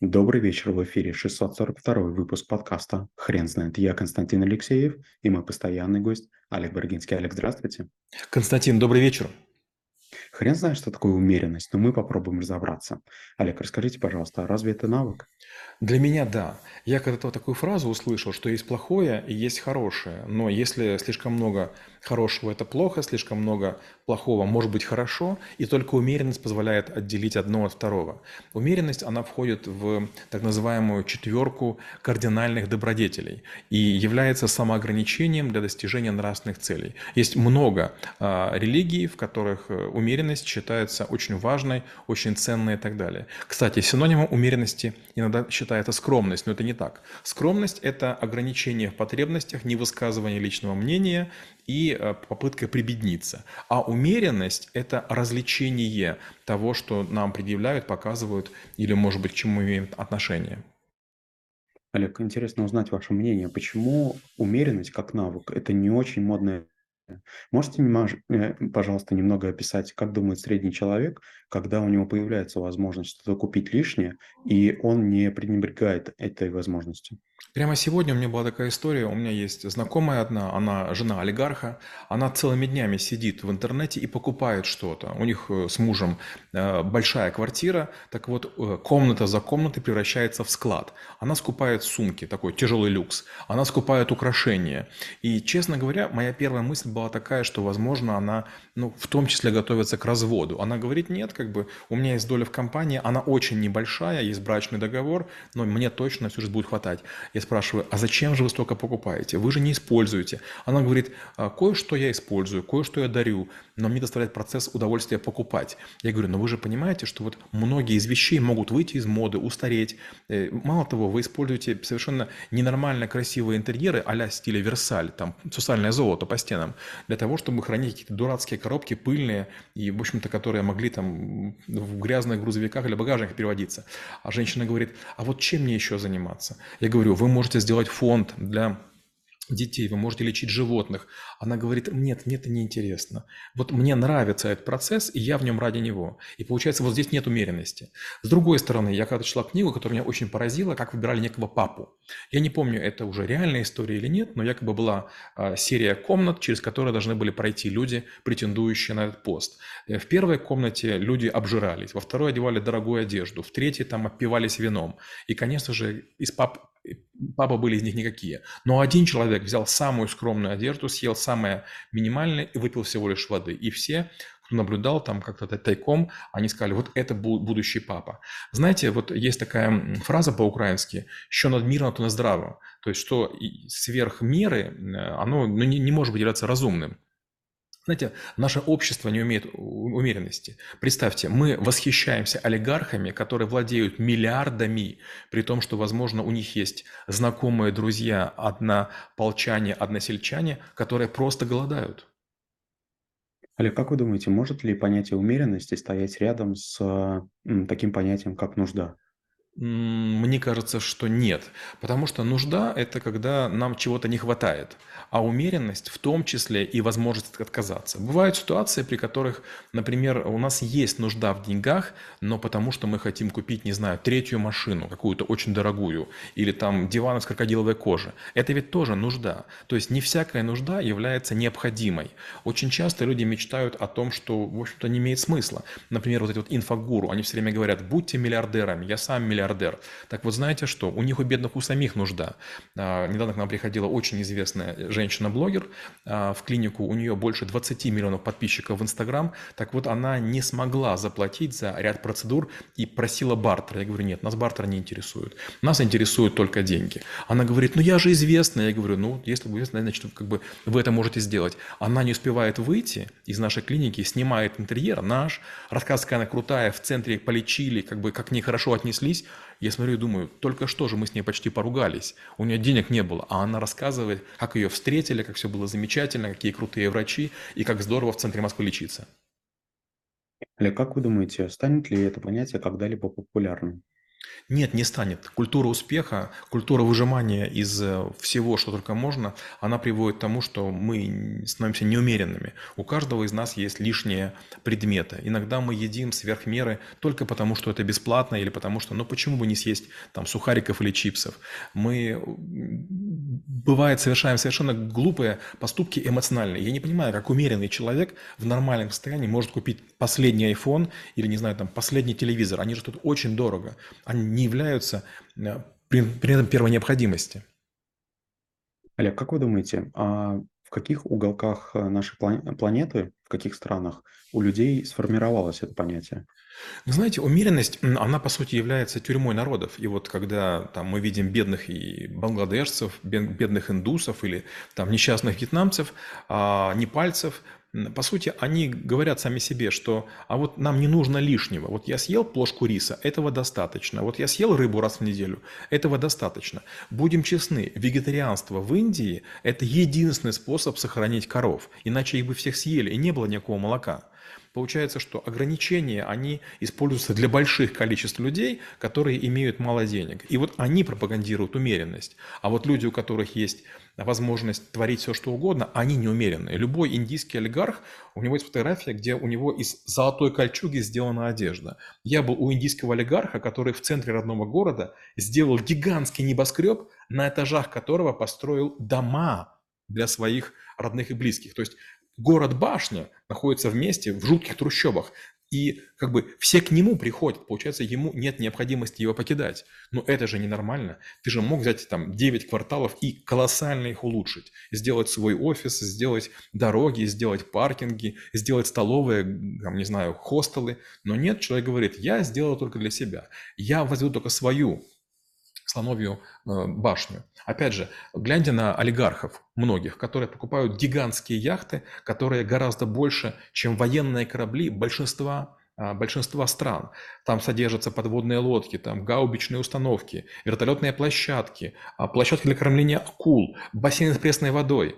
Добрый вечер, в эфире 642 выпуск подкаста «Хрен знает». Я Константин Алексеев и мой постоянный гость Олег Баргинский. Олег, здравствуйте. Константин, добрый вечер. Хрен знает, что такое умеренность, но мы попробуем разобраться. Олег, расскажите, пожалуйста, а разве это навык? Для меня да. Я когда-то такую фразу услышал, что есть плохое и есть хорошее. Но если слишком много хорошего– это плохо, слишком много плохого может быть хорошо, и только умеренность позволяет отделить одно от второго. Умеренность, она входит в так называемую четверку кардинальных добродетелей и является самоограничением для достижения нравственных целей. Есть много а, религий, в которых э, умеренность считается очень важной, очень ценной и так далее. Кстати, синонимом умеренности иногда считается скромность, но это не так. Скромность – это ограничение в потребностях, невысказывание личного мнения и э, попытка прибедниться. А умеренность – это развлечение того, что нам предъявляют, показывают или, может быть, к чему имеем отношение. Олег, интересно узнать ваше мнение. Почему умеренность как навык– это не очень модная Можете, э, пожалуйста, немного описать, как думает средний человек, когда у него появляется возможность что-то купить лишнее, и он не пренебрегает этой возможностью? Прямо сегодня у меня была такая история. У меня есть знакомая одна, она жена олигарха. Она целыми днями сидит в интернете и покупает что-то. У них э, с мужем э, большая квартира. Так вот, э, комната за комнатой превращается в склад. Она скупает сумки, такой тяжелый люкс. Она скупает украшения. И, честно говоря, моя первая мысль была такая, что, возможно, она, ну, в том числе готовится к разводу. Она говорит, нет, как бы, у меня есть доля в компании, она очень небольшая, есть брачный договор, но мне точно все же будет хватать. Я спрашиваю, а зачем же вы столько покупаете? Вы же не используете. Она говорит, «А, кое-что я использую, кое-что я дарю, но мне доставляет процесс удовольствия покупать. Я говорю, но вы же понимаете, что вот многие из вещей могут выйти из моды, устареть. Э, мало того, вы используете совершенно ненормально красивые интерьеры а стиля Версаль, там сусальное золото по стенам, для того, чтобы хранить какие-то дурацкие коробки, пыльные, и, в общем-то, которые могли там в грязных грузовиках или багажниках переводиться. А женщина говорит, а вот чем мне еще заниматься? Я говорю, вы можете сделать фонд для детей, вы можете лечить животных. Она говорит, нет, мне это неинтересно. Вот мне нравится этот процесс, и я в нем ради него. И получается, вот здесь нет умеренности. С другой стороны, я когда читала книгу, которая меня очень поразила, как выбирали некого папу. Я не помню, это уже реальная история или нет, но якобы была а, серия комнат, через которые должны были пройти люди, претендующие на этот пост. Э, в первой комнате люди обжирались, во второй одевали дорогую одежду, в третьей там опивались вином. И, конечно же, из пап папа были из них никакие. Но один человек взял самую скромную одежду, съел самое минимальное и выпил всего лишь воды. И все, кто наблюдал там как-то тайком, они сказали, вот это будущий папа. Знаете, вот есть такая фраза по-украински «що над миром, то на здраво». То есть, что сверх меры, оно ну, не, не может являться разумным. Знаете, наше общество не умеет умеренности. Представьте, мы восхищаемся олигархами, которые владеют миллиардами, при том, что, возможно, у них есть знакомые друзья, однополчане, односельчане, которые просто голодают. Олег, как вы думаете, может ли понятие умеренности стоять рядом с м, таким понятием, как нужда? Мне кажется, что нет. Потому что нужда– это когда нам чего-то не хватает. А умеренность в том числе и возможность отказаться. Бывают ситуации, при которых, например, у нас есть нужда в деньгах, но потому что мы хотим купить, не знаю, третью машину, какую-то очень дорогую, или там диван из крокодиловой кожи. Это ведь тоже нужда. То есть не всякая нужда является необходимой. Очень часто люди мечтают о том, что, в общем-то, не имеет смысла. Например, вот эти вот инфогуру, они все время говорят, будьте миллиардерами, я сам миллиардер миллиардер. Так вот, знаете что? У них, у бедных, у самих нужда. А, недавно к нам приходила очень известная женщина-блогер а, в клинику. У нее больше 20 миллионов подписчиков в Инстаграм. Так вот, она не смогла заплатить за ряд процедур и просила бартер. Я говорю, нет, нас бартер не интересует. Нас интересуют только деньги. Она говорит, ну я же известная. Я говорю, ну если вы известная, значит, как бы вы это можете сделать. Она не успевает выйти из нашей клиники, снимает интерьер наш, рассказывает, какая она крутая, в центре полечили, как бы как к ней хорошо отнеслись. Я смотрю и думаю, только что же мы с ней почти поругались. У нее денег не было, а она рассказывает, как ее встретили, как все было замечательно, какие крутые врачи и как здорово в центре Москвы лечиться. Олег, как вы думаете, станет ли это понятие когда-либо популярным? Нет, не станет. Культура успеха, культура выжимания из э, всего, что только можно, она приводит к тому, что мы становимся неумеренными. У каждого из нас есть лишние предметы. Иногда мы едим сверх меры только потому, что это бесплатно или потому что, ну почему бы не съесть там сухариков или чипсов. Мы, бывает, совершаем совершенно глупые поступки эмоциональные. Я не понимаю, как умеренный человек в нормальном состоянии может купить последний iPhone или, не знаю, там, последний телевизор. Они же тут очень дорого. Они не являются э, при, при этом первой необходимости. Олег, как вы думаете, а в каких уголках э, нашей планеты, в каких странах у людей сформировалось это понятие? Вы знаете, умеренность, она по сути является тюрьмой народов. И вот когда там, мы видим бедных и бангладешцев, бедных индусов или там несчастных вьетнамцев, а, непальцев, по сути, они говорят сами себе, что а вот нам не нужно лишнего. Вот я съел плошку риса, этого достаточно. Вот я съел рыбу раз в неделю, этого достаточно. Будем честны, вегетарианство в Индии – это единственный способ сохранить коров. Иначе их бы всех съели, и не было никакого молока. Получается, что ограничения, они используются для больших количеств людей, которые имеют мало денег. И вот они пропагандируют умеренность. А вот люди, у которых есть возможность творить все, что угодно, они неумеренные. Любой индийский олигарх, у него есть фотография, где у него из золотой кольчуги сделана одежда. Я был у индийского олигарха, который в центре родного города сделал гигантский небоскреб, на этажах которого построил дома для своих родных и близких. То есть город-башня находится вместе в жутких трущобах. И как бы все к нему приходят, получается, ему нет необходимости его покидать. Но это же ненормально. Ты же мог взять там 9 кварталов и колоссально их улучшить. Сделать свой офис, сделать дороги, сделать паркинги, сделать столовые, там, не знаю, хостелы. Но нет, человек говорит, я сделал только для себя. Я возведу только свою слоновью э, башню. Опять же, гляньте на олигархов многих, которые покупают гигантские яхты, которые гораздо больше, чем военные корабли большинства а, большинства стран. Там содержатся подводные лодки, там гаубичные установки, вертолетные площадки, а, площадки для кормления акул, бассейны с пресной водой.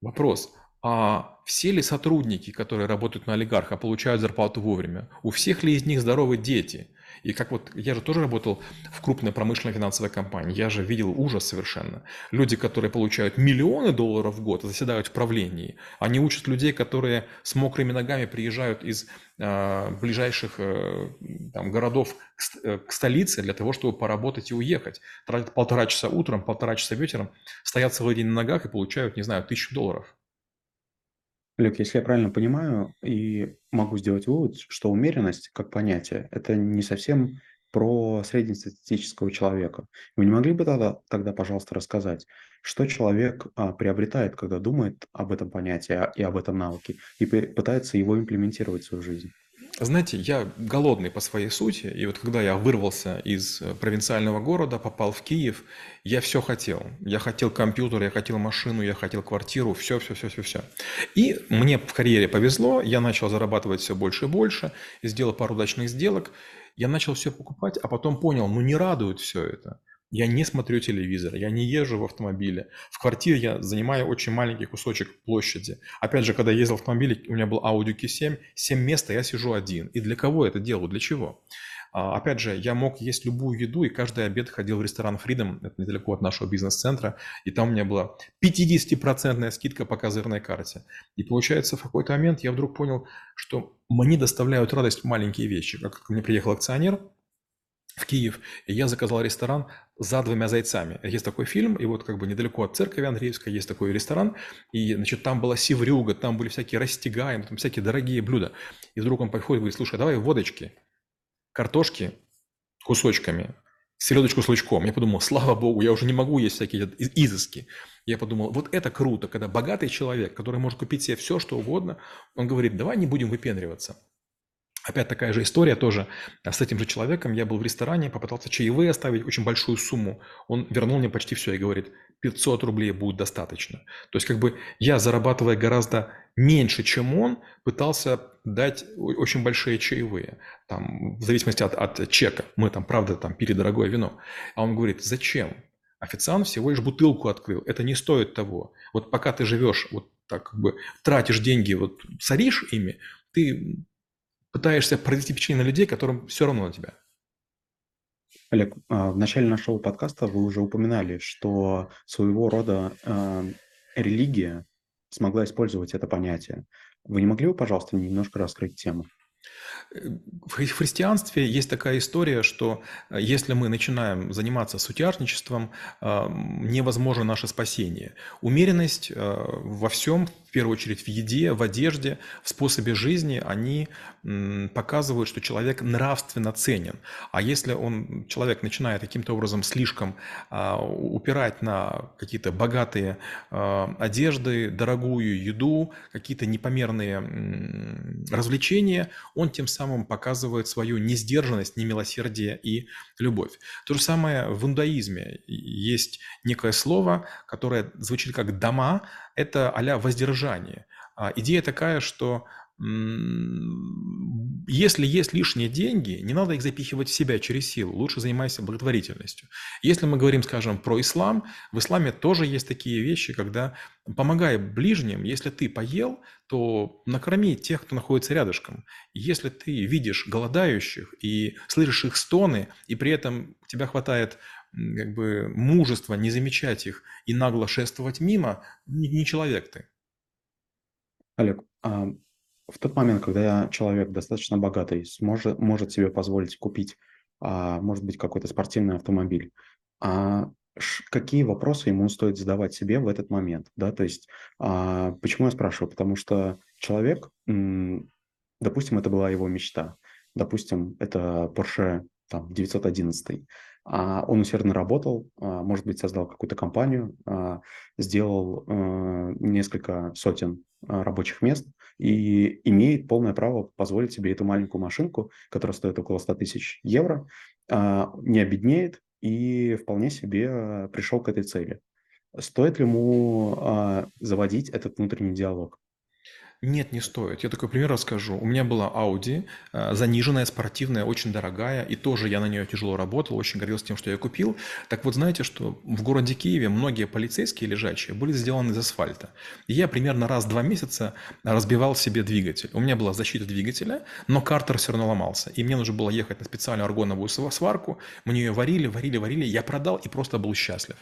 Вопрос, а все ли сотрудники, которые работают на олигарха, получают зарплату вовремя? У всех ли из них здоровы дети? И как вот, я же тоже работал в крупной промышленной финансовой компании, я же видел ужас совершенно. Люди, которые получают миллионы долларов в год, заседают в правлении, они учат людей, которые с мокрыми ногами приезжают из э, ближайших э, там, городов к, э, к столице для того, чтобы поработать и уехать. Тратят полтора часа утром, полтора часа вечером, стоят целый день на ногах и получают, не знаю, тысячу долларов. Олег, если я правильно понимаю и могу сделать вывод, что умеренность как понятие– это не совсем про среднестатистического человека. Вы не могли бы тогда, тогда пожалуйста, рассказать, что человек а, приобретает, когда думает об этом понятии а, и об этом навыке, и пытается его имплементировать в свою жизнь? Знаете, я голодный по своей сути, и вот когда я вырвался из э, провинциального города, попал в Киев, я все хотел. Я хотел компьютер, я хотел машину, я хотел квартиру, все, все, все, все, все. И мне в карьере повезло, я начал зарабатывать все больше и больше, сделал пару удачных сделок, я начал все покупать, а потом понял, ну не радует все это. Я не смотрю телевизор, я не езжу в автомобиле. В квартире я занимаю очень маленький кусочек площади. Опять же, когда я ездил в автомобиле, у меня был Audi Q7, 7 мест, а я сижу один. И для кого это делаю? Для чего? А, опять же, я мог есть любую еду, и каждый обед ходил в ресторан Freedom, это недалеко от нашего бизнес-центра, и там у меня была 50% скидка по козырной карте. И получается, в какой-то момент я вдруг понял, что мне доставляют радость маленькие вещи. Как ко мне приехал акционер, в Киев, и я заказал ресторан «За двумя зайцами». Есть такой фильм, и вот как бы недалеко от церкви Андреевской есть такой ресторан, и, значит, там была севрюга, там были всякие растягаем, там всякие дорогие блюда. И вдруг он подходит и говорит, слушай, давай водочки, картошки кусочками, селедочку с лучком. Я подумал, слава богу, я уже не могу есть всякие изыски. Я подумал, вот это круто, когда богатый человек, который может купить себе все, что угодно, он говорит, давай не будем выпендриваться. Опять такая же история тоже с этим же человеком. Я был в ресторане, попытался чаевые оставить, очень большую сумму. Он вернул мне почти все и говорит, 500 рублей будет достаточно. То есть как бы я, зарабатывая гораздо меньше, чем он, пытался дать очень большие чаевые. Там, в зависимости от, от чека. Мы там, правда, там пили дорогое вино. А он говорит, зачем? Официант всего лишь бутылку открыл. Это не стоит того. Вот пока ты живешь, вот так как бы тратишь деньги, вот царишь ими, ты пытаешься произвести впечатление на людей, которым все равно на тебя. Олег, а, в начале нашего подкаста вы уже упоминали, что своего рода, а, религия смогла использовать это понятие. Вы не могли бы, пожалуйста, немножко раскрыть тему? В хри- в христианстве есть такая история, что э, если мы начинаем заниматься сутяжничеством, а, невозможно наше спасение. Умеренность э, во всем, первую очередь в еде, в одежде, в способе жизни, они показывают, что человек нравственно ценен. А если он, человек начинает каким-то образом слишком а, упирать на какие-то богатые а, одежды, дорогую еду, какие-то непомерные развлечения, он тем самым показывает свою несдержанность, немилосердие и любовь. То же самое в иудаизме. Есть некое слово, которое звучит как «дома», это а воздержание. Идея такая, что если есть лишние деньги, не надо их запихивать в себя через силу, лучше занимайся благотворительностью. Если мы говорим, скажем, про ислам, в исламе тоже есть такие вещи, когда помогай ближним, если ты поел, то накорми тех, кто находится рядышком. Если ты видишь голодающих и слышишь их стоны, и при этом тебя хватает как бы мужества не замечать их и нагло шествовать мимо, не человек ты. Олег, а в тот момент, когда человек достаточно богатый, сможет, может себе позволить купить, а, может быть, какой-то спортивный автомобиль, а какие вопросы ему стоит задавать себе в этот момент, да, то есть, а, почему я спрашиваю, потому что человек, допустим, это была его мечта, допустим, это Porsche там 911, а он усердно работал, а, может быть, создал какую-то компанию, а, сделал э, несколько сотен а, рабочих мест, и имеет полное право позволить себе эту маленькую машинку, которая стоит около 100 тысяч евро, а, не обеднеет и вполне себе пришел к этой цели. Стоит ли ему а, заводить этот внутренний диалог? Нет, не стоит. Я такой пример расскажу. У меня была Audi, э, заниженная, спортивная, очень дорогая, и тоже я на нее тяжело работал, очень гордился тем, что я купил. Так вот, знаете, что в городе Киеве многие полицейские лежачие были сделаны из асфальта. И я примерно раз в два месяца разбивал себе двигатель. У меня была защита двигателя, но картер все равно ломался. И мне нужно было ехать на специальную аргоновую сварку. Мне ее варили, варили, варили. Я продал и просто был счастлив.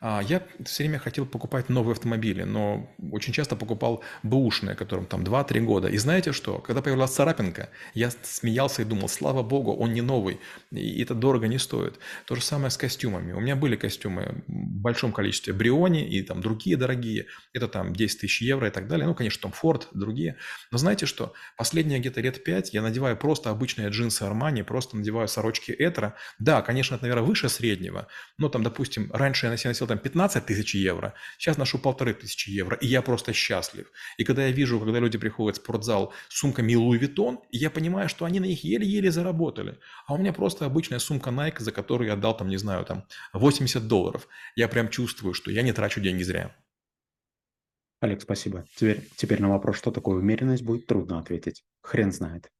А я все время хотел покупать новые автомобили, но очень часто покупал бэушные, которые которым там 2-3 года. И знаете что? Когда появилась царапинка, я смеялся и думал, слава богу, он не новый, и это дорого не стоит. То же самое с костюмами. У меня были костюмы в большом количестве Бриони и там другие дорогие. Это там 10 тысяч евро и так далее. Ну, конечно, Том Форд, другие. Но знаете что? Последние где-то лет 5 я надеваю просто обычные джинсы Армани, просто надеваю сорочки Этера. Да, конечно, это, наверное, выше среднего. Но там, допустим, раньше я носил там 15 тысяч евро, сейчас ношу полторы тысячи евро, и я просто счастлив. И когда я вижу, когда люди приходят в спортзал с сумками Louis Vuitton, я понимаю, что они на них еле-еле заработали. А у меня просто обычная сумка Nike, за которую я отдал, там, не знаю, там 80 долларов. Я прям чувствую, что я не трачу деньги зря. Олег, спасибо. Теперь, теперь на вопрос, что такое умеренность, будет трудно ответить. Хрен знает.